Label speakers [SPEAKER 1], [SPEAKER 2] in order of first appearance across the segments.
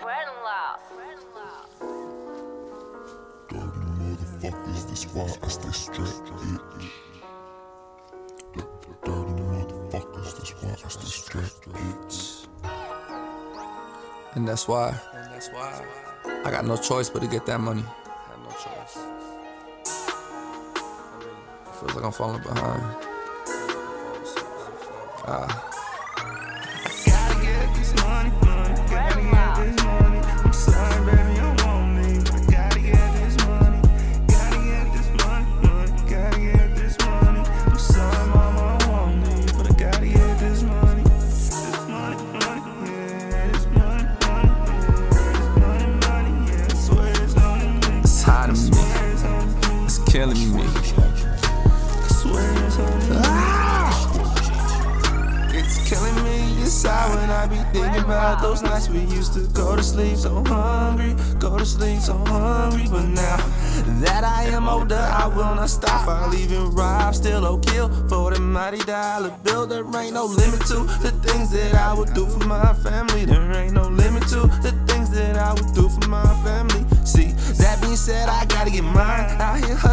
[SPEAKER 1] Bread and love.
[SPEAKER 2] Dirty motherfuckers, that's why I stay strapped, bitch. Dirty motherfuckers, that's why I stay strapped, bitch.
[SPEAKER 3] And that's why. And that's why. I got no choice but to get that money. I have no choice. Feels like I'm falling behind. Ah.
[SPEAKER 4] Killing me.
[SPEAKER 3] Me.
[SPEAKER 4] Ah! It's
[SPEAKER 3] killing me
[SPEAKER 4] inside when I be thinking about those nights we used to go to sleep so hungry, go to sleep so hungry. But now that I am older, I will not stop. I'll even rob, still or kill for the mighty dollar bill. There ain't no limit to the things that I would do for my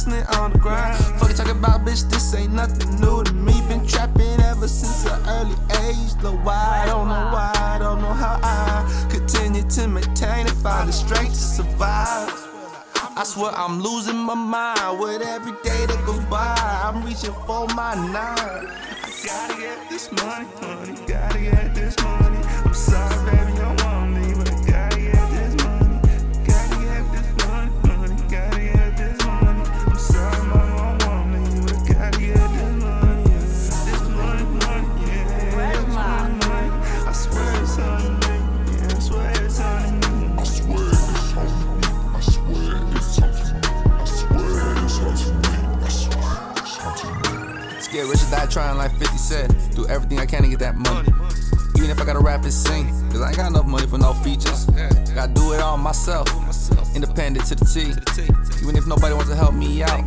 [SPEAKER 4] hustling on the grind. Fucking talking about, bitch, this ain't nothing new to me. Been trapping ever since an early age. Though why, I don't know why, I don't know how I continue to maintain and find the strength to survive. I swear I'm losing my mind with every day that goes by. I'm reaching for my nine. I gotta get this money, money, gotta get this money. Get
[SPEAKER 3] rich or die trying like 50 said. Do everything I can to get that money. Even if I gotta rap and sing. Cause I ain't got enough money for no features. Gotta do it all myself. Independent to the T. Even if nobody wants to help me out,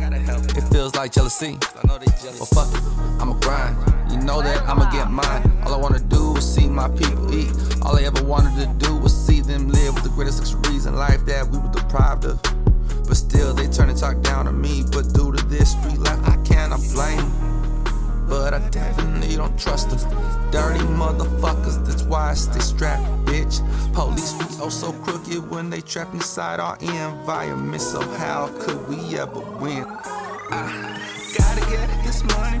[SPEAKER 3] it feels like jealousy. Well, fuck it, I'ma grind. You know that I'ma get mine. All I wanna do is see my people eat. All I ever wanted to do was see them live with the greatest luxuries in life that we were deprived of. But still, they turn and talk down on me. But due to this street life, I cannot blame. But I definitely don't trust them. Dirty motherfuckers, that's why I stay strapped, bitch. Police be oh so crooked when they trap inside our environment. So how could we ever win?
[SPEAKER 4] Gotta get this money,